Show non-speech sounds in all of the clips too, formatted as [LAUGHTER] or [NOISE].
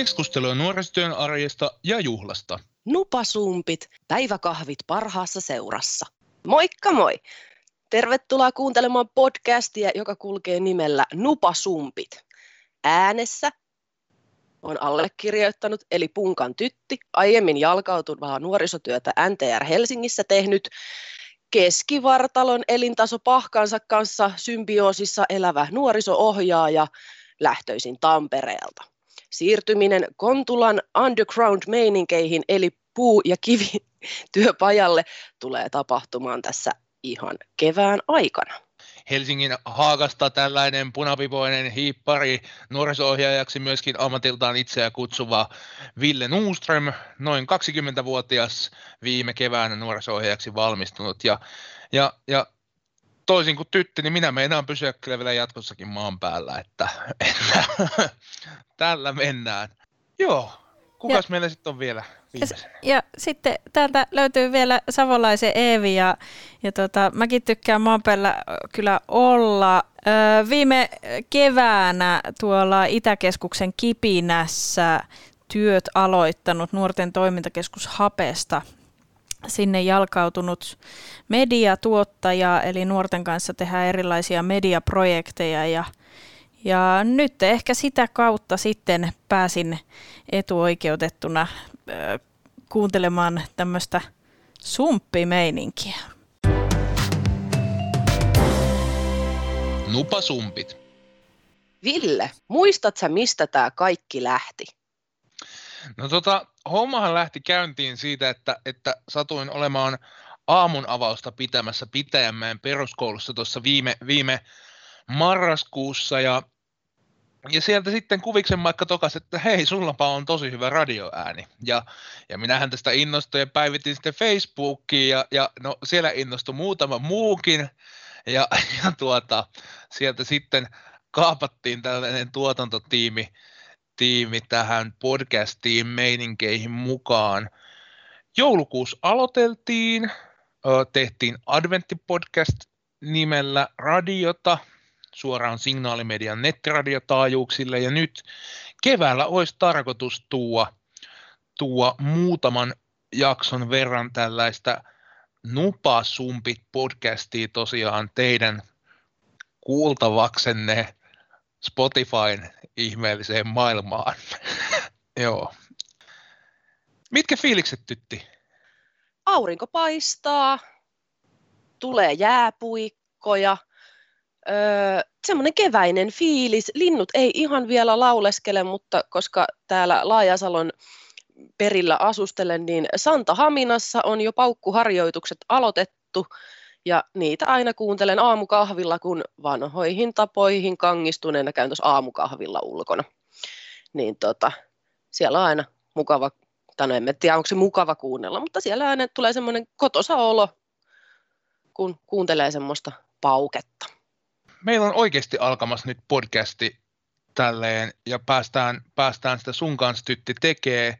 Keskustelua nuorisotyön arjesta ja juhlasta. Nupasumpit, päiväkahvit parhaassa seurassa. Moikka moi! Tervetuloa kuuntelemaan podcastia, joka kulkee nimellä Nupasumpit. Äänessä on allekirjoittanut, eli Punkan tytti, aiemmin jalkautuvaa nuorisotyötä NTR Helsingissä tehnyt, keskivartalon elintaso pahkansa kanssa symbioosissa elävä nuorisoohjaaja lähtöisin Tampereelta. Siirtyminen Kontulan underground-meininkeihin eli puu- ja kivityöpajalle [LAUGHS] tulee tapahtumaan tässä ihan kevään aikana. Helsingin Haagasta tällainen punapipoinen hiippari, nuoriso-ohjaajaksi myöskin ammatiltaan itseä kutsuva Ville Nuuström, noin 20-vuotias viime keväänä nuoriso-ohjaajaksi valmistunut. Ja, ja, ja toisin kuin tytti, niin minä meinaan pysyä kyllä vielä jatkossakin maan päällä, että, että [LAUGHS] tällä mennään. Joo, kukas ja, meillä sitten on vielä viimeisenä? Ja, ja sitten täältä löytyy vielä Savolaisen Eevi ja, ja tota, mäkin tykkään maan päällä kyllä olla. Ö, viime keväänä tuolla Itäkeskuksen Kipinässä työt aloittanut nuorten toimintakeskus Hapesta sinne jalkautunut mediatuottaja, eli nuorten kanssa tehdään erilaisia mediaprojekteja ja, ja nyt ehkä sitä kautta sitten pääsin etuoikeutettuna äh, kuuntelemaan tämmöistä sumppimeininkiä. Nupasumpit. Ville, muistatko mistä tämä kaikki lähti? No tota, hommahan lähti käyntiin siitä, että, että satuin olemaan aamun avausta pitämässä Pitäjänmäen peruskoulussa tuossa viime, viime marraskuussa ja, ja sieltä sitten kuviksen maikka tokas, että hei, sullapa on tosi hyvä radioääni. Ja, ja minähän tästä innostuin ja päivitin sitten Facebookiin ja, ja no, siellä innostui muutama muukin. Ja, ja tuota, sieltä sitten kaapattiin tällainen tuotantotiimi tiimi tähän podcastiin meininkeihin mukaan. Joulukuussa aloiteltiin, tehtiin adventtipodcast nimellä radiota suoraan signaalimedian nettiradiotaajuuksille ja nyt keväällä olisi tarkoitus tuua, tuua muutaman jakson verran tällaista Nupasumpit podcastia tosiaan teidän kuultavaksenne Spotifyn ihmeelliseen maailmaan. [LAUGHS] Joo. Mitkä fiilikset tytti? Aurinko paistaa, tulee jääpuikkoja, öö, semmoinen keväinen fiilis. Linnut ei ihan vielä lauleskele, mutta koska täällä Laajasalon perillä asustelen, niin Santa Haminassa on jo paukkuharjoitukset aloitettu ja niitä aina kuuntelen aamukahvilla, kun vanhoihin tapoihin kangistuneena käyn tuossa aamukahvilla ulkona. Niin tota, siellä on aina mukava, tai no en tiedä onko se mukava kuunnella, mutta siellä aina tulee semmoinen kotosa olo, kun kuuntelee semmoista pauketta. Meillä on oikeasti alkamassa nyt podcasti tälleen, ja päästään, päästään sitä sun kanssa tytti tekee.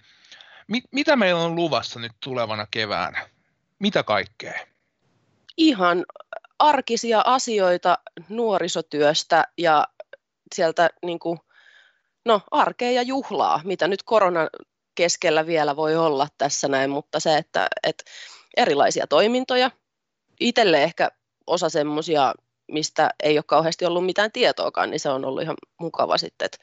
Mit, mitä meillä on luvassa nyt tulevana keväänä? Mitä kaikkea? Ihan arkisia asioita nuorisotyöstä ja sieltä niin kuin, no, arkea ja juhlaa, mitä nyt koronan keskellä vielä voi olla tässä näin, mutta se, että, että erilaisia toimintoja, itselle ehkä osa semmoisia, mistä ei ole kauheasti ollut mitään tietoakaan, niin se on ollut ihan mukava sitten, että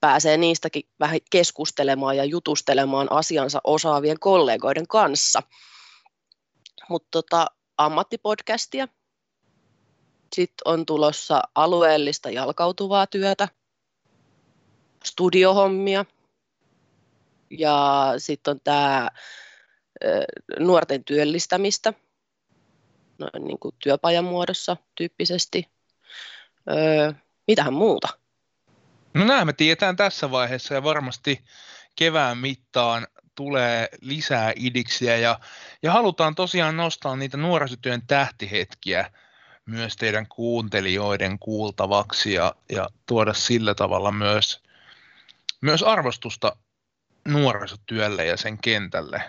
pääsee niistäkin vähän keskustelemaan ja jutustelemaan asiansa osaavien kollegoiden kanssa. Mutta tota, ammattipodcastia. Sitten on tulossa alueellista jalkautuvaa työtä, studiohommia ja sitten on tämä nuorten työllistämistä no, niin kuin työpajan muodossa tyyppisesti. Öö, mitähän muuta? No nämä me tietään tässä vaiheessa ja varmasti kevään mittaan tulee lisää idiksiä ja, ja halutaan tosiaan nostaa niitä nuorisotyön tähtihetkiä myös teidän kuuntelijoiden kuultavaksi ja, ja tuoda sillä tavalla myös, myös arvostusta nuorisotyölle ja sen kentälle.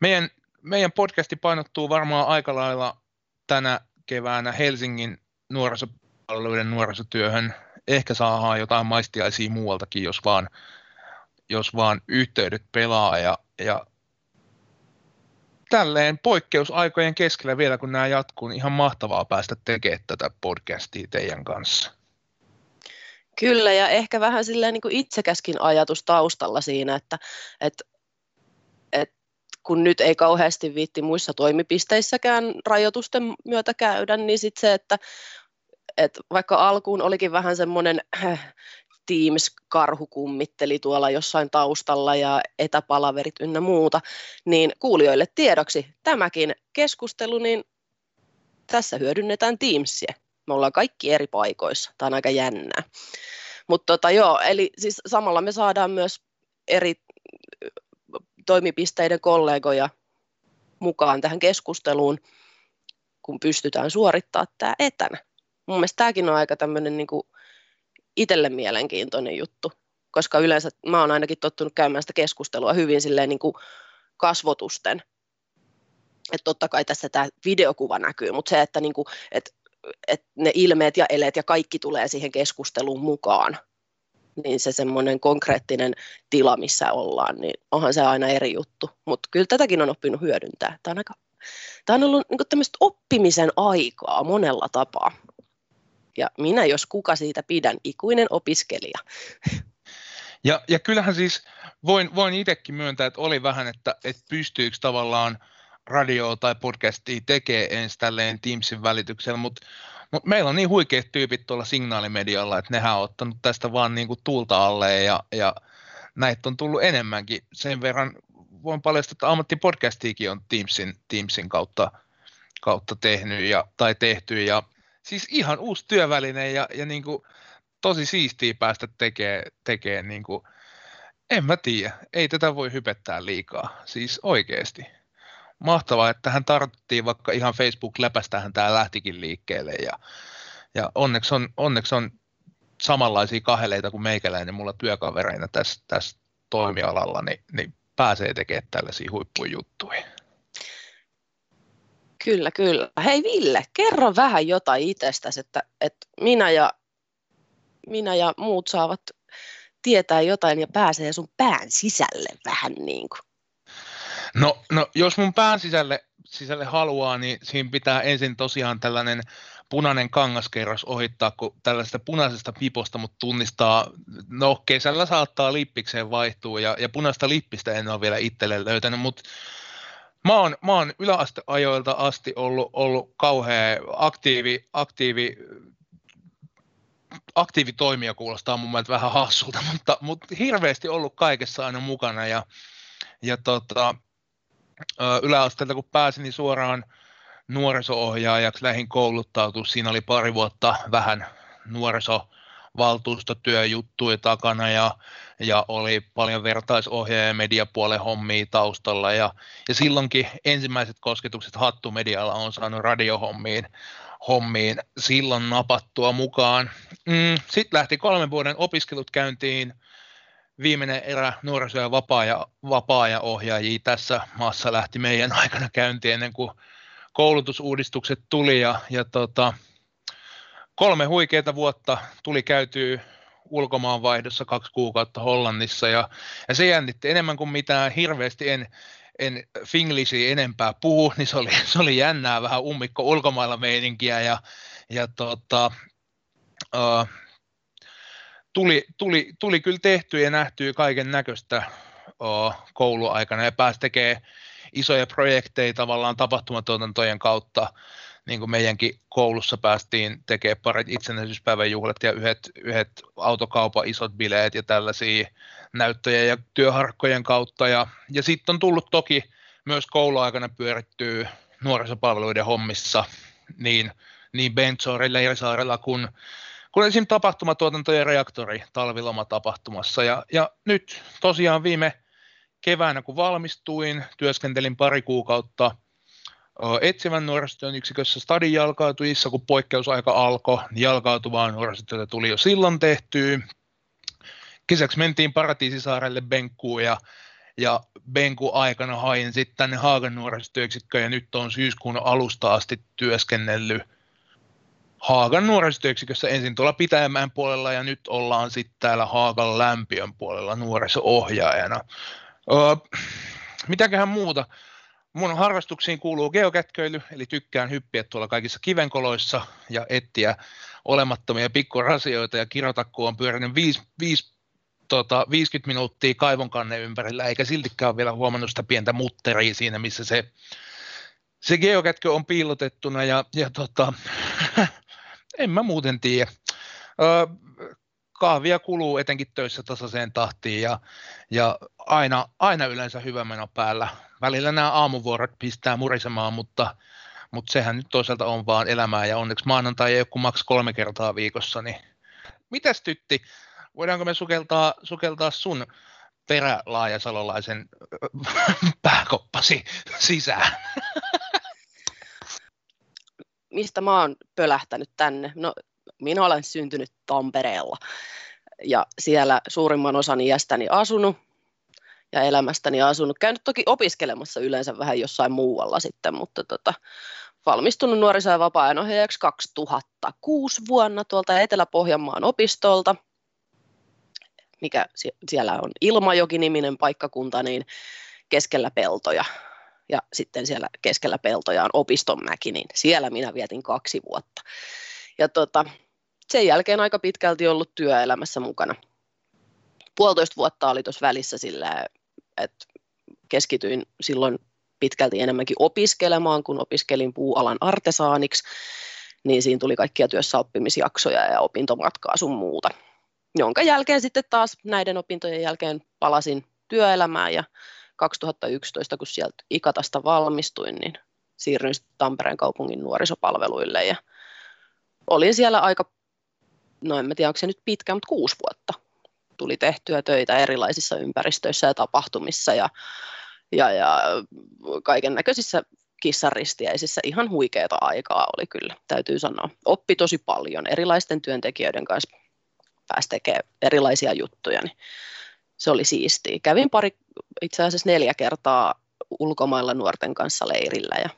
Meidän, meidän podcasti painottuu varmaan aika lailla tänä keväänä Helsingin nuorisopalveluiden nuorisotyöhön. Ehkä saadaan jotain maistiaisia muualtakin, jos vaan jos vaan yhteydet pelaa ja, ja tälleen poikkeusaikojen keskellä vielä, kun nämä jatkuu, niin ihan mahtavaa päästä tekemään tätä podcastia teidän kanssa. Kyllä, ja ehkä vähän silleen niin kuin itsekäskin ajatus taustalla siinä, että, että, että kun nyt ei kauheasti viitti muissa toimipisteissäkään rajoitusten myötä käydä, niin sitten se, että, että vaikka alkuun olikin vähän semmoinen Teams-karhu kummitteli tuolla jossain taustalla ja etäpalaverit ynnä muuta, niin kuulijoille tiedoksi tämäkin keskustelu, niin tässä hyödynnetään Teamsia. Me ollaan kaikki eri paikoissa. Tämä on aika jännää. Mutta tota, joo, eli siis samalla me saadaan myös eri toimipisteiden kollegoja mukaan tähän keskusteluun, kun pystytään suorittamaan tämä etänä. Mun mielestä tämäkin on aika tämmöinen niin itselle mielenkiintoinen juttu, koska yleensä mä oon ainakin tottunut käymään sitä keskustelua hyvin silleen niin kuin kasvotusten. Että totta kai tässä tämä videokuva näkyy, mutta se, että, niin kuin, että, että ne ilmeet ja eleet ja kaikki tulee siihen keskusteluun mukaan, niin se semmoinen konkreettinen tila, missä ollaan, niin onhan se aina eri juttu. Mutta kyllä tätäkin on oppinut hyödyntää. Tämä on, aika, tämä on ollut niin tämmöistä oppimisen aikaa monella tapaa. Ja minä, jos kuka siitä pidän, ikuinen opiskelija. Ja, ja kyllähän siis voin, voin itsekin myöntää, että oli vähän, että, että pystyykö tavallaan radio tai podcastia tekee ensin tälleen Teamsin välityksellä, mutta mut meillä on niin huikeat tyypit tuolla signaalimedialla, että nehän on ottanut tästä vaan niin kuin tuulta alle ja, ja näitä on tullut enemmänkin. Sen verran voin paljastaa, että ammattipodcastiikin on Teamsin, Teamsin kautta, kautta tehnyt ja, tai tehty ja siis ihan uusi työväline ja, ja niin kuin, tosi siistiä päästä tekemään, tekee, niin en mä tiedä, ei tätä voi hypettää liikaa, siis oikeasti. Mahtavaa, että hän tartuttiin, vaikka ihan Facebook-läpästähän tämä lähtikin liikkeelle ja, ja onneksi, on, onneksi on samanlaisia kaheleita kuin meikäläinen mulla työkavereina tässä, tässä toimialalla, niin, niin pääsee tekemään tällaisia huippujuttuja. Kyllä, kyllä. Hei Ville, kerro vähän jotain itsestäsi, että, että minä, ja, minä ja muut saavat tietää jotain ja pääsee sun pään sisälle vähän niin kuin. No, no jos mun pään sisälle, sisälle haluaa, niin siinä pitää ensin tosiaan tällainen punainen kangaskerros ohittaa, kun tällaista punaisesta piposta mut tunnistaa, no kesällä saattaa lippikseen vaihtua ja, ja punaista lippistä en ole vielä itselle löytänyt, mutta Mä oon, mä oon yläasteajoilta asti ollut, ollut kauhean aktiivi, aktiivi aktiivitoimija kuulostaa mun mielestä vähän hassulta, [LAUGHS] mutta, mutta hirveästi ollut kaikessa aina mukana ja, ja tota, yläasteelta kun pääsin niin suoraan nuoriso-ohjaajaksi lähin kouluttautua. Siinä oli pari vuotta vähän nuoriso valtuustotyöjuttuja takana ja, ja oli paljon vertaisohjaaja ja mediapuolen hommia taustalla ja, ja silloinkin ensimmäiset kosketukset hattumedialla on saanut radiohommiin hommiin silloin napattua mukaan. Mm, Sitten lähti kolmen vuoden opiskelut käyntiin, viimeinen erä nuoriso- ja vapaa- vapaa ohjaajia tässä maassa lähti meidän aikana käyntiin ennen kuin koulutusuudistukset tuli ja, ja tota, kolme huikeita vuotta tuli käytyy ulkomaanvaihdossa kaksi kuukautta Hollannissa ja, ja se jännitti enemmän kuin mitään. Hirveästi en, en Finglishia enempää puhu, niin se oli, [LAUGHS] se oli jännää vähän ummikko ulkomailla meininkiä ja, ja tota, uh, tuli, tuli, tuli kyllä tehty ja nähtyä kaiken näköistä uh, kouluaikana ja pääsi tekemään isoja projekteja tavallaan tapahtumatuotantojen kautta niin kuin meidänkin koulussa päästiin tekemään parit itsenäisyyspäivän juhlat ja yhdet, yhdet autokaupan isot bileet ja tällaisia näyttöjä ja työharkkojen kautta. Ja, ja sitten on tullut toki myös kouluaikana pyörittyy nuorisopalveluiden hommissa niin, niin Bentsorilla, Erisaarella kuin kun esim. tapahtumatuotanto ja reaktori talvilomatapahtumassa. Ja, ja nyt tosiaan viime keväänä, kun valmistuin, työskentelin pari kuukautta etsivän nuorisotyön yksikössä stadin jalkautujissa, kun poikkeusaika alkoi, niin jalkautuvaa nuorisotyötä tuli jo silloin tehtyä. Kesäksi mentiin Paratiisisaarelle Benkkuun ja, ja Benku aikana hain sitten tänne Haagan nuorisotyöyksikköön ja nyt on syyskuun alusta asti työskennellyt Haagan nuorisotyöksikössä ensin tuolla Pitäjämäen puolella ja nyt ollaan sitten täällä Haagan lämpiön puolella nuoriso-ohjaajana. Öö, mitäköhän muuta? Mun harrastuksiin kuuluu geokätköily, eli tykkään hyppiä tuolla kaikissa kivenkoloissa ja etsiä olemattomia pikkurasioita ja kirotakku on pyörinyt 5, 5, tota, 50 minuuttia kaivon kannen ympärillä, eikä siltikään ole vielä huomannut sitä pientä mutteria siinä, missä se, se geokätkö on piilotettuna ja, ja tota, [LAUGHS] en mä muuten tiedä. Kahvia kuluu etenkin töissä tasaiseen tahtiin ja, ja aina, aina yleensä hyvä meno päällä. Välillä nämä aamuvuorot pistää murisemaan, mutta, mutta sehän nyt toisaalta on vaan elämää ja onneksi maanantai ei ole kuin maks kolme kertaa viikossa. Niin. Mitäs tytti, voidaanko me sukeltaa, sukeltaa sun perälaajasalolaisen pääkoppasi sisään? Mistä mä oon pölähtänyt tänne? No minä olen syntynyt Tampereella ja siellä suurimman osan iästäni asunut ja elämästäni asunut. Käynyt toki opiskelemassa yleensä vähän jossain muualla sitten, mutta tota, valmistunut nuoriso- ja vapaa-ajan ohjaajaksi 2006 vuonna tuolta Etelä-Pohjanmaan opistolta, mikä siellä on Ilmajoki-niminen paikkakunta, niin keskellä peltoja. Ja sitten siellä keskellä peltoja on opistonmäki, niin siellä minä vietin kaksi vuotta. Ja tota, sen jälkeen aika pitkälti ollut työelämässä mukana. Puolitoista vuotta oli tuossa välissä sillä, että keskityin silloin pitkälti enemmänkin opiskelemaan, kun opiskelin puualan artesaaniksi, niin siinä tuli kaikkia työssä oppimisjaksoja ja opintomatkaa sun muuta. Jonka jälkeen sitten taas näiden opintojen jälkeen palasin työelämään ja 2011, kun sieltä Ikatasta valmistuin, niin siirryin Tampereen kaupungin nuorisopalveluille ja olin siellä aika no en tiedä onko se nyt pitkä, mutta kuusi vuotta tuli tehtyä töitä erilaisissa ympäristöissä ja tapahtumissa ja, ja, ja kaiken näköisissä kissaristiäisissä ihan huikeeta aikaa oli kyllä, täytyy sanoa. Oppi tosi paljon erilaisten työntekijöiden kanssa, pääsi tekemään erilaisia juttuja, niin se oli siistiä. Kävin pari, itse asiassa neljä kertaa ulkomailla nuorten kanssa leirillä ja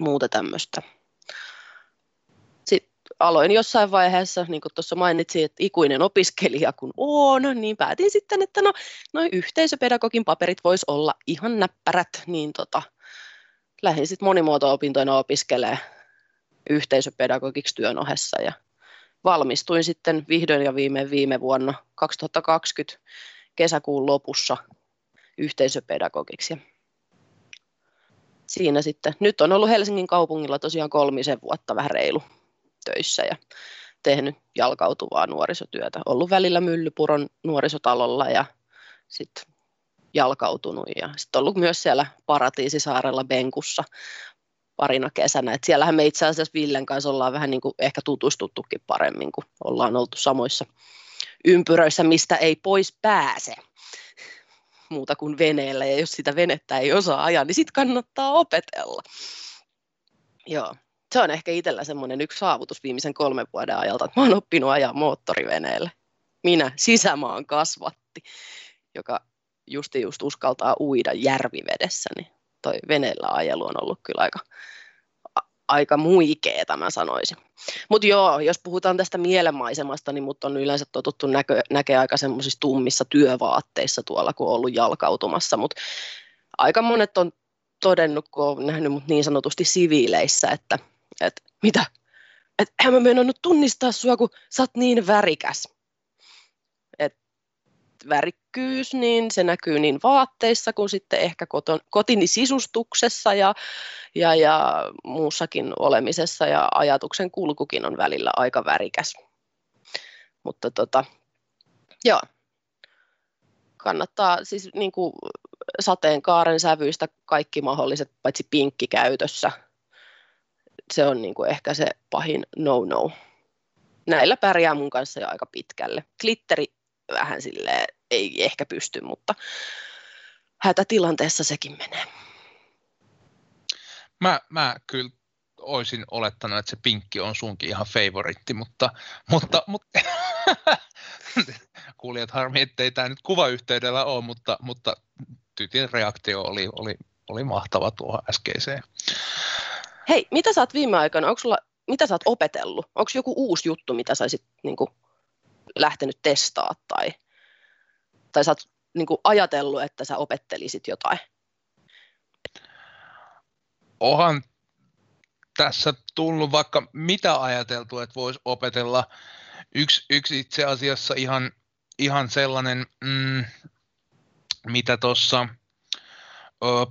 muuta tämmöistä aloin jossain vaiheessa, niin kuin tuossa mainitsin, että ikuinen opiskelija kun on, niin päätin sitten, että no, noin yhteisöpedagogin paperit vois olla ihan näppärät, niin tota, lähdin sitten monimuoto-opintoina opiskelemaan yhteisöpedagogiksi työn ohessa ja valmistuin sitten vihdoin ja viime viime vuonna 2020 kesäkuun lopussa yhteisöpedagogiksi. siinä sitten, nyt on ollut Helsingin kaupungilla tosiaan kolmisen vuotta vähän reilu töissä ja tehnyt jalkautuvaa nuorisotyötä. Ollut välillä Myllypuron nuorisotalolla ja sitten jalkautunut ja sitten ollut myös siellä Paratiisisaarella Benkussa parina kesänä. Et siellähän me itse asiassa Villen kanssa ollaan vähän niin kuin ehkä tutustuttukin paremmin, kun ollaan oltu samoissa ympyröissä, mistä ei pois pääse muuta kuin veneellä. Ja jos sitä venettä ei osaa ajaa, niin sitten kannattaa opetella. Joo, se on ehkä itsellä semmoinen yksi saavutus viimeisen kolmen vuoden ajalta, että mä oon oppinut ajaa moottoriveneelle. Minä, sisämaan kasvatti, joka justi just uskaltaa uida järvivedessä, niin toi veneellä ajelu on ollut kyllä aika, aika muikeeta, mä sanoisin. Mutta joo, jos puhutaan tästä mielenmaisemasta, niin mut on yleensä totuttu näkö, näkee aika semmoisissa tummissa työvaatteissa tuolla, kun on ollut jalkautumassa, mutta aika monet on todennut, kun on nähnyt mut niin sanotusti siviileissä, että että mitä? Että en mä meinannut tunnistaa sua, kun sä oot niin värikäs. Et värikkyys, niin se näkyy niin vaatteissa kuin sitten ehkä koton, kotini sisustuksessa ja, ja, ja muussakin olemisessa ja ajatuksen kulkukin on välillä aika värikäs. Mutta tota, joo, kannattaa siis niin kuin sateenkaaren sävyistä kaikki mahdolliset, paitsi pinkki käytössä – se on niin kuin ehkä se pahin no-no. Näillä pärjää mun kanssa jo aika pitkälle. Glitteri vähän sille ei ehkä pysty, mutta hätätilanteessa sekin menee. Mä, mä kyllä olisin olettanut, että se pinkki on sunkin ihan favoritti, mutta, mutta, mutta [LAUGHS] kuulijat harmi, ettei tämä nyt kuvayhteydellä ole, mutta, mutta tytin reaktio oli, oli, oli mahtava tuohon äskeiseen. Hei, mitä sä oot viime aikoina, onko sulla mitä sä oot opetellut? Onko joku uusi juttu, mitä sä olisit niin kuin, lähtenyt testaa tai, tai sä oot niin kuin, ajatellut, että sä opettelisit jotain? Onhan tässä tullut vaikka mitä ajateltu, että voisi opetella. Yksi, yksi itse asiassa ihan, ihan sellainen, mm, mitä tuossa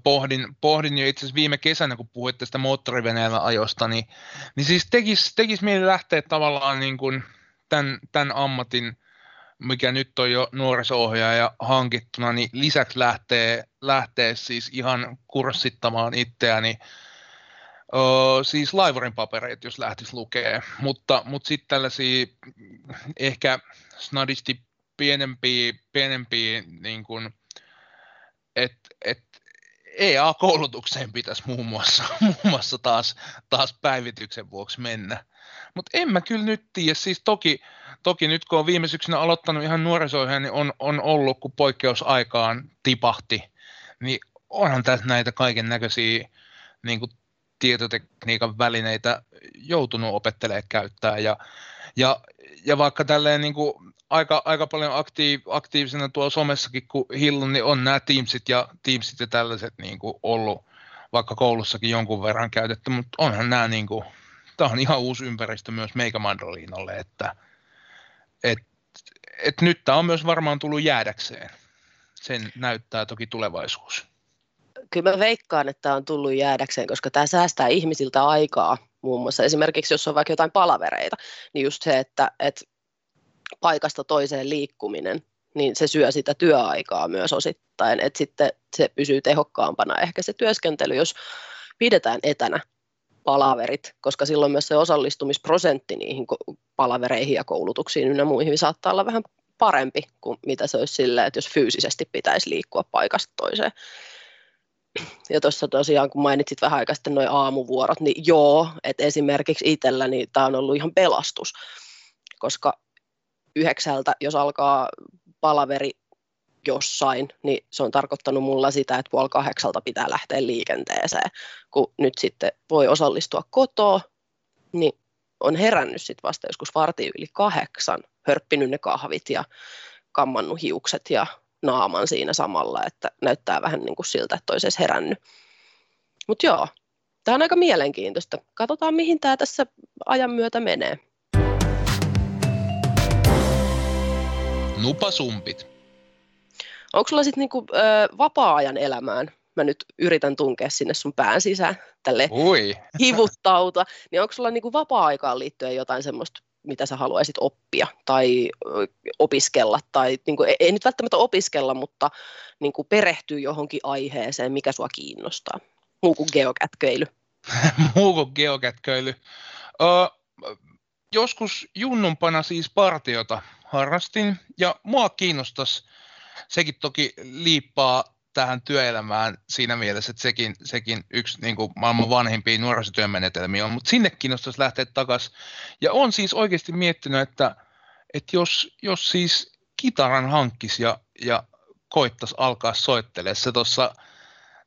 pohdin, pohdin jo itse asiassa viime kesänä, kun puhuit tästä moottoriveneellä ajosta, niin, niin siis tekisi tekis mieli lähteä tavallaan niin kuin tämän, tämän ammatin, mikä nyt on jo nuoriso-ohjaaja hankittuna, niin lisäksi lähtee, lähtee siis ihan kurssittamaan itseäni Öö, siis laivarin papereita, jos lähtisi lukee, mutta, mutta sitten tällaisia ehkä snadisti pienempiä, pienempiä niin kuin, EA-koulutukseen pitäisi muun muassa, [LAUGHS] muun muassa taas, taas päivityksen vuoksi mennä. Mutta en mä kyllä nyt tiedä, siis toki, toki nyt kun on viime syksynä aloittanut ihan nuorisoihin, niin on, on ollut, kun poikkeusaikaan tipahti, niin onhan tässä näitä kaiken näköisiä niin tietotekniikan välineitä joutunut opettelemaan käyttää ja, ja, ja vaikka tälleen niin kuin aika, aika paljon aktiiv, aktiivisena tuolla somessakin, kun hillun, niin on nämä Teamsit ja Teamsit ja tällaiset niin kuin ollut vaikka koulussakin jonkun verran käytetty, mutta onhan nämä niin kuin, tämä on ihan uusi ympäristö myös meikä Mandolinolle, että et, et nyt tämä on myös varmaan tullut jäädäkseen. Sen näyttää toki tulevaisuus kyllä mä veikkaan, että tämä on tullut jäädäkseen, koska tämä säästää ihmisiltä aikaa. Muun muassa esimerkiksi, jos on vaikka jotain palavereita, niin just se, että, että paikasta toiseen liikkuminen, niin se syö sitä työaikaa myös osittain, että sitten se pysyy tehokkaampana ehkä se työskentely, jos pidetään etänä palaverit, koska silloin myös se osallistumisprosentti niihin palavereihin ja koulutuksiin ynnä muihin saattaa olla vähän parempi kuin mitä se olisi sillä, että jos fyysisesti pitäisi liikkua paikasta toiseen. Ja tuossa tosiaan, kun mainitsit vähän aikaa sitten noin aamuvuorot, niin joo, että esimerkiksi itselläni tämä on ollut ihan pelastus, koska yhdeksältä, jos alkaa palaveri jossain, niin se on tarkoittanut mulla sitä, että puoli kahdeksalta pitää lähteä liikenteeseen. Kun nyt sitten voi osallistua kotoa, niin on herännyt sitten vasta joskus varti yli kahdeksan, hörppinyt ne kahvit ja kammannut hiukset ja naaman siinä samalla, että näyttää vähän niin kuin siltä, että olisi edes herännyt. Mutta joo, tämä on aika mielenkiintoista. Katsotaan, mihin tämä tässä ajan myötä menee. Nupasumpit. Onko sulla sitten niinku, ö, vapaa-ajan elämään? Mä nyt yritän tunkea sinne sun pään sisään tälle Ui. [LAUGHS] hivuttauta. Niin onko sulla niinku vapaa-aikaan liittyen jotain semmoista mitä sä haluaisit oppia tai opiskella, tai niin kuin, ei nyt välttämättä opiskella, mutta niin kuin perehtyä johonkin aiheeseen, mikä sua kiinnostaa, muu kuin geokätköily. [LAUGHS] muu kuin geokätköily. Ö, joskus junnumpana siis partiota harrastin, ja mua kiinnostaisi, sekin toki liippaa tähän työelämään siinä mielessä, että sekin, sekin yksi niin kuin maailman vanhimpia nuorisotyön menetelmiä on, mutta sinne kiinnostaisi lähteä takaisin. Ja on siis oikeasti miettinyt, että, että jos, jos siis kitaran hankkisi ja, ja koittaisi alkaa soittelemaan, se tuossa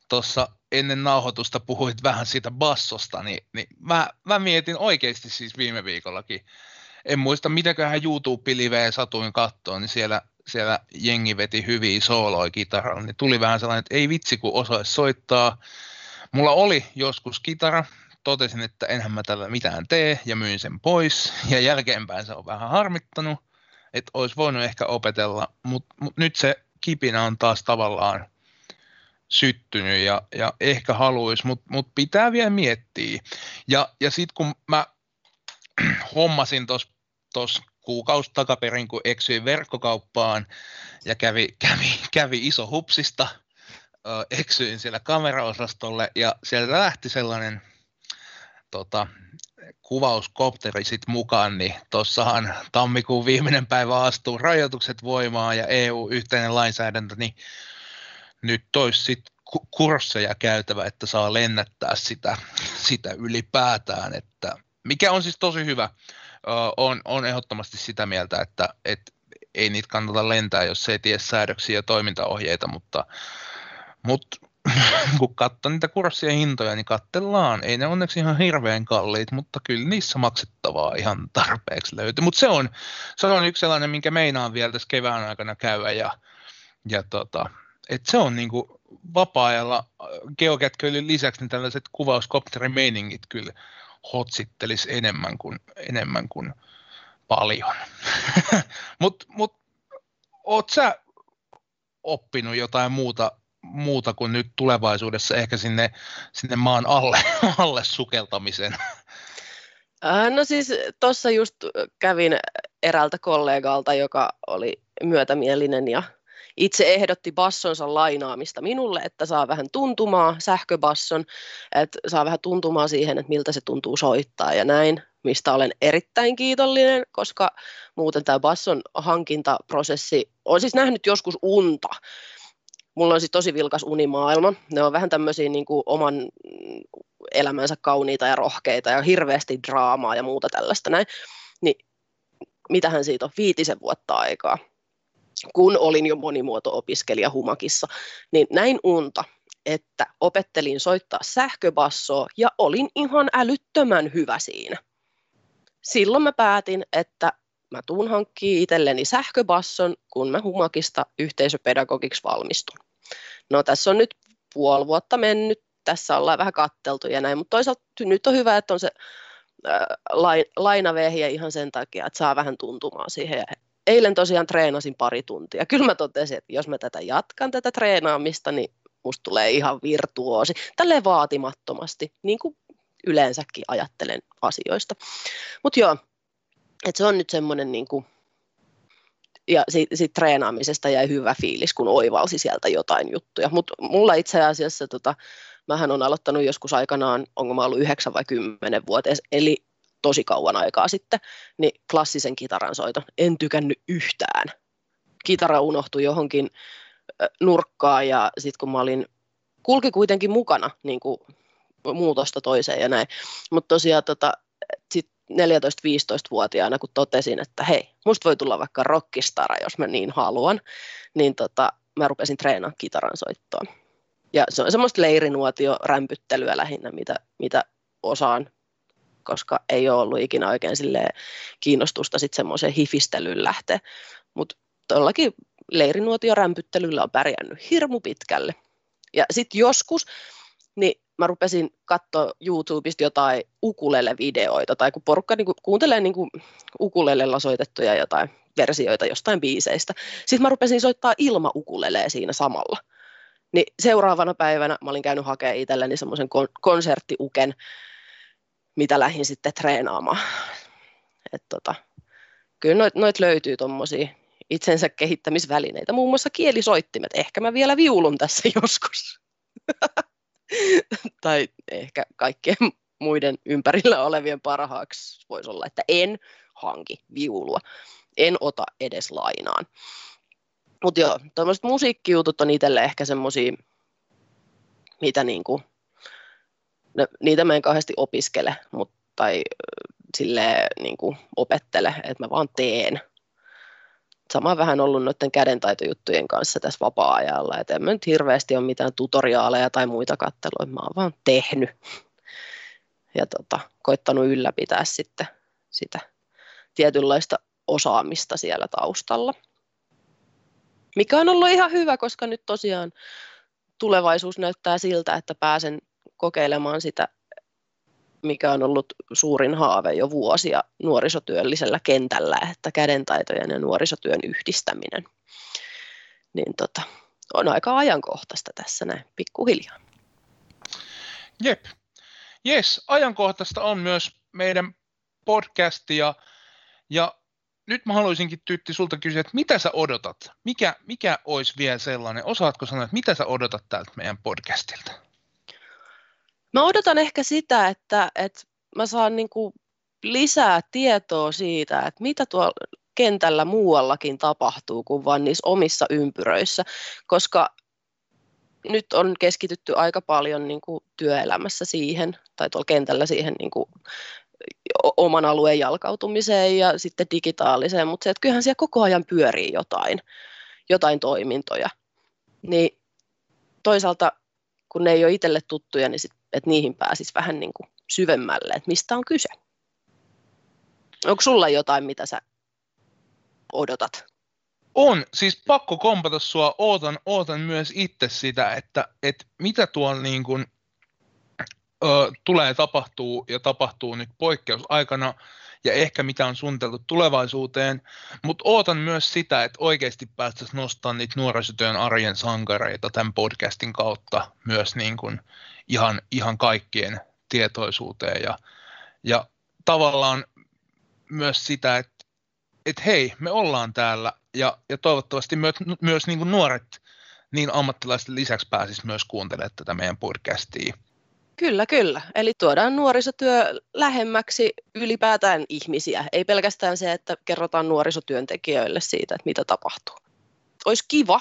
tuossa ennen nauhoitusta puhuit vähän siitä bassosta, niin, niin mä, mä mietin oikeasti siis viime viikollakin, en muista mitäköhän YouTube-livejä satuin kattoon, niin siellä siellä jengi veti hyviä sooloja kitaralla, niin tuli vähän sellainen, että ei vitsi kun osaisi soittaa. Mulla oli joskus kitara, totesin, että enhän mä tällä mitään tee ja myin sen pois ja jälkeenpäin se on vähän harmittanut, että olisi voinut ehkä opetella, mutta mut nyt se kipinä on taas tavallaan syttynyt ja, ja ehkä haluaisi, mutta mut pitää vielä miettiä. Ja, ja sitten kun mä [CLEARS THROAT] hommasin tuossa kuukausi takaperin, kun eksyin verkkokauppaan ja kävi, [LAUGHS] kävi, kävi iso hupsista, eksyin siellä kameraosastolle ja sieltä lähti sellainen tota, kuvauskopteri sitten mukaan, niin tuossahan tammikuun viimeinen päivä astuu rajoitukset voimaan ja EU-yhteinen lainsäädäntö, niin nyt toisi sitten kursseja käytävä, että saa lennättää sitä, sitä ylipäätään, että mikä on siis tosi hyvä on, on ehdottomasti sitä mieltä, että et ei niitä kannata lentää, jos ei tiedä säädöksiä ja toimintaohjeita, mutta, mutta [LAUGHS] kun katsoo niitä kurssien hintoja, niin katsellaan. Ei ne onneksi ihan hirveän kalliit, mutta kyllä niissä maksettavaa ihan tarpeeksi löytyy. Mutta se on, se on yksi sellainen, minkä meinaan vielä tässä kevään aikana käydä. Ja, ja tota, et se on niinku vapaa-ajalla geokätköilyn lisäksi niin tällaiset kuvauskopterimeiningit kyllä hotsittelisi enemmän kuin, enemmän kuin paljon. [LAUGHS] Mutta mut, oot sä oppinut jotain muuta, muuta kuin nyt tulevaisuudessa ehkä sinne, sinne maan alle, [LAUGHS] alle sukeltamisen? No siis tuossa just kävin eräältä kollegalta, joka oli myötämielinen ja itse ehdotti bassonsa lainaamista minulle, että saa vähän tuntumaa, sähköbasson, että saa vähän tuntumaa siihen, että miltä se tuntuu soittaa ja näin, mistä olen erittäin kiitollinen, koska muuten tämä basson hankintaprosessi, on siis nähnyt joskus unta, mulla on siis tosi vilkas unimaailma. Ne on vähän tämmöisiä niin kuin oman elämänsä kauniita ja rohkeita ja hirveästi draamaa ja muuta tällaista näin. Niin mitähän siitä on, viitisen vuotta aikaa kun olin jo monimuoto-opiskelija Humakissa, niin näin unta, että opettelin soittaa sähköbassoa ja olin ihan älyttömän hyvä siinä. Silloin mä päätin, että mä tuun hankkiin itselleni sähköbasson, kun mä Humakista yhteisöpedagogiksi valmistun. No tässä on nyt puoli vuotta mennyt, tässä ollaan vähän katteltu ja näin, mutta toisaalta nyt on hyvä, että on se lainavehje ihan sen takia, että saa vähän tuntumaan siihen eilen tosiaan treenasin pari tuntia. Kyllä mä totesin, että jos mä tätä jatkan, tätä treenaamista, niin musta tulee ihan virtuoosi. Tälle vaatimattomasti, niin kuin yleensäkin ajattelen asioista. Mutta joo, että se on nyt semmoinen niin kuin, ja siitä sit treenaamisesta jäi hyvä fiilis, kun oivalsi sieltä jotain juttuja. Mutta mulla itse asiassa, tota, mähän on aloittanut joskus aikanaan, onko mä ollut yhdeksän vai kymmenen vuoteessa, eli tosi kauan aikaa sitten, niin klassisen kitaran soiton. En tykännyt yhtään. Kitara unohtui johonkin nurkkaan ja sitten kun mä olin, kulki kuitenkin mukana niin kuin muutosta toiseen ja näin. Mutta tosiaan tota, sit 14-15-vuotiaana, kun totesin, että hei, musta voi tulla vaikka rockistara, jos mä niin haluan, niin tota, mä rupesin treenaamaan kitaran soittoon. Ja se on semmoista leirinuotio rämpyttelyä lähinnä, mitä, mitä osaan koska ei ole ollut ikinä oikein kiinnostusta sitten semmoiseen hifistelyyn lähteä. Mutta tuollakin leirinuotiorämpyttelyllä on pärjännyt hirmu pitkälle. Ja sitten joskus, niin mä rupesin katsoa YouTubesta jotain ukulele-videoita, tai kun porukka niin kuuntelee niin ukulelella soitettuja jotain versioita jostain biiseistä. Sitten mä rupesin soittaa ilma ukulelee siinä samalla. Niin seuraavana päivänä mä olin käynyt hakemaan itselleni semmoisen kon- konserttiuken, mitä lähdin sitten treenaamaan. Et tota, kyllä noit, noit löytyy tuommoisia itsensä kehittämisvälineitä, muun muassa kielisoittimet. Ehkä mä vielä viulun tässä [LAUGHS] joskus. tai ehkä kaikkien muiden ympärillä olevien parhaaksi voisi olla, että en hanki viulua. En ota edes lainaan. Mutta joo, tuommoiset musiikkijutut on itselle ehkä semmoisia, mitä niinku no, niitä mä en kauheasti opiskele, mutta tai sille niin opettele, että mä vaan teen. Sama on vähän ollut noiden kädentaitojuttujen kanssa tässä vapaa-ajalla, että en mä nyt hirveästi ole mitään tutoriaaleja tai muita katteluja, mä oon vaan tehnyt ja tota, koittanut ylläpitää sitten sitä tietynlaista osaamista siellä taustalla. Mikä on ollut ihan hyvä, koska nyt tosiaan tulevaisuus näyttää siltä, että pääsen kokeilemaan sitä, mikä on ollut suurin haave jo vuosia nuorisotyöllisellä kentällä, että kädentaitojen ja nuorisotyön yhdistäminen. Niin tota, on aika ajankohtaista tässä näin, pikkuhiljaa. Jep. Jes, ajankohtaista on myös meidän podcasti ja, ja nyt mä haluaisinkin Tytti sulta kysyä, että mitä sä odotat? Mikä, mikä olisi vielä sellainen? Osaatko sanoa, että mitä sä odotat täältä meidän podcastilta? Mä odotan ehkä sitä, että, että mä saan niin kuin lisää tietoa siitä, että mitä tuolla kentällä muuallakin tapahtuu kuin vain niissä omissa ympyröissä, koska nyt on keskitytty aika paljon niin kuin työelämässä siihen, tai tuolla kentällä siihen niin kuin oman alueen jalkautumiseen ja sitten digitaaliseen, mutta se, että kyllähän siellä koko ajan pyörii jotain, jotain toimintoja. Niin toisaalta kun ne ei ole itselle tuttuja, niin sit, että niihin pääsisi vähän niin kuin syvemmälle, että mistä on kyse. Onko sulla jotain, mitä sä odotat? On, siis pakko kompata sua, ootan, ootan myös itse sitä, että, että mitä tuolla niin kuin, ö, tulee tapahtuu ja tapahtuu nyt poikkeusaikana ja ehkä mitä on suunniteltu tulevaisuuteen, mutta ootan myös sitä, että oikeasti päästäisiin nostamaan niitä nuorisotyön arjen sankareita tämän podcastin kautta myös niin kuin ihan, ihan kaikkien tietoisuuteen ja, ja tavallaan myös sitä, että, että hei, me ollaan täällä ja, ja toivottavasti myös, myös niin kuin nuoret niin ammattilaisten lisäksi pääsis myös kuuntelemaan tätä meidän podcastia. Kyllä, kyllä. Eli tuodaan nuorisotyö lähemmäksi ylipäätään ihmisiä. Ei pelkästään se, että kerrotaan nuorisotyöntekijöille siitä, että mitä tapahtuu. Olisi kiva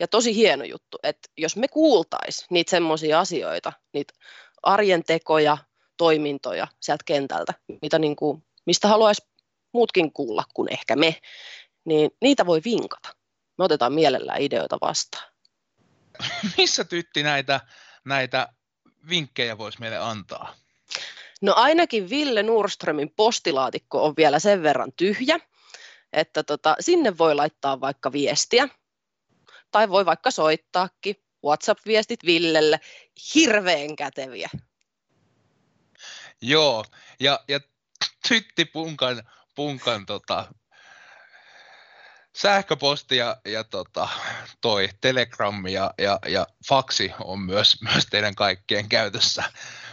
ja tosi hieno juttu, että jos me kuultaisiin niitä semmoisia asioita, niitä arjen tekoja, toimintoja sieltä kentältä, mitä niin kuin, mistä haluaisi muutkin kuulla kuin ehkä me, niin niitä voi vinkata. Me otetaan mielellään ideoita vastaan. [LAUGHS] Missä tytti näitä, näitä vinkkejä voisi meille antaa? No ainakin Ville Nordströmin postilaatikko on vielä sen verran tyhjä, että tota, sinne voi laittaa vaikka viestiä. Tai voi vaikka soittaakin. WhatsApp-viestit Villelle. Hirveän käteviä. Joo, ja, ja tytti punkan, punkan tota, sähköposti ja, ja tota, toi ja, ja, ja faksi on myös, myös teidän kaikkien käytössä.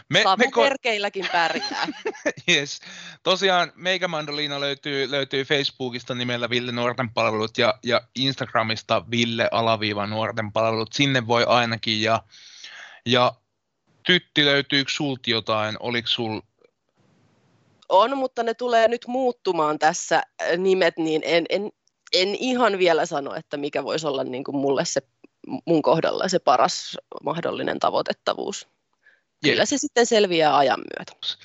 Me, me ko- pärjää. [LAUGHS] yes. Tosiaan Meikä Mandoliina löytyy, löytyy Facebookista nimellä Ville Nuorten palvelut ja, ja Instagramista Ville alaviiva Nuorten palvelut. Sinne voi ainakin ja, ja Tytti löytyykö sulta jotain? Oliko sul on, mutta ne tulee nyt muuttumaan tässä nimet, niin en, en en ihan vielä sano, että mikä voisi olla niin kuin mulle se mun kohdalla se paras mahdollinen tavoitettavuus. Kyllä se sitten selviää ajan myötä.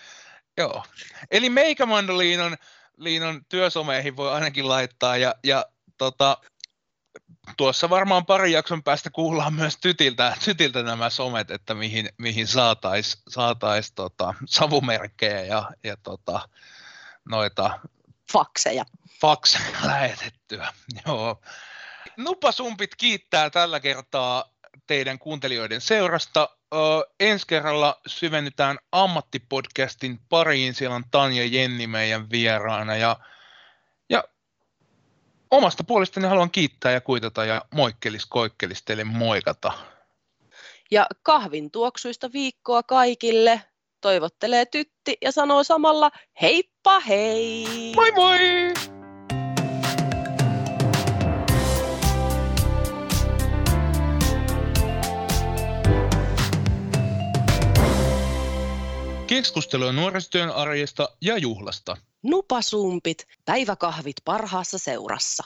Joo. Eli meikämandoliinon liinon työsomeihin voi ainakin laittaa ja, ja tota, tuossa varmaan pari jakson päästä kuullaan myös tytiltä, tytiltä nämä somet, että mihin, mihin saataisiin saatais, tota, savumerkkejä ja, ja tota, noita fakseja. Fakseja lähetettyä, joo. Nupasumpit kiittää tällä kertaa teidän kuuntelijoiden seurasta. Ö, ensi kerralla syvennytään ammattipodcastin pariin. Siellä on Tanja Jenni meidän vieraana. Ja, ja omasta puolestani haluan kiittää ja kuitata ja moikkelis koikkelis teille moikata. Ja kahvin tuoksuista viikkoa kaikille toivottelee tytti ja sanoo samalla heippa hei! Moi moi! Keskustelua nuorisotyön arjesta ja juhlasta. Nupasumpit, päiväkahvit parhaassa seurassa.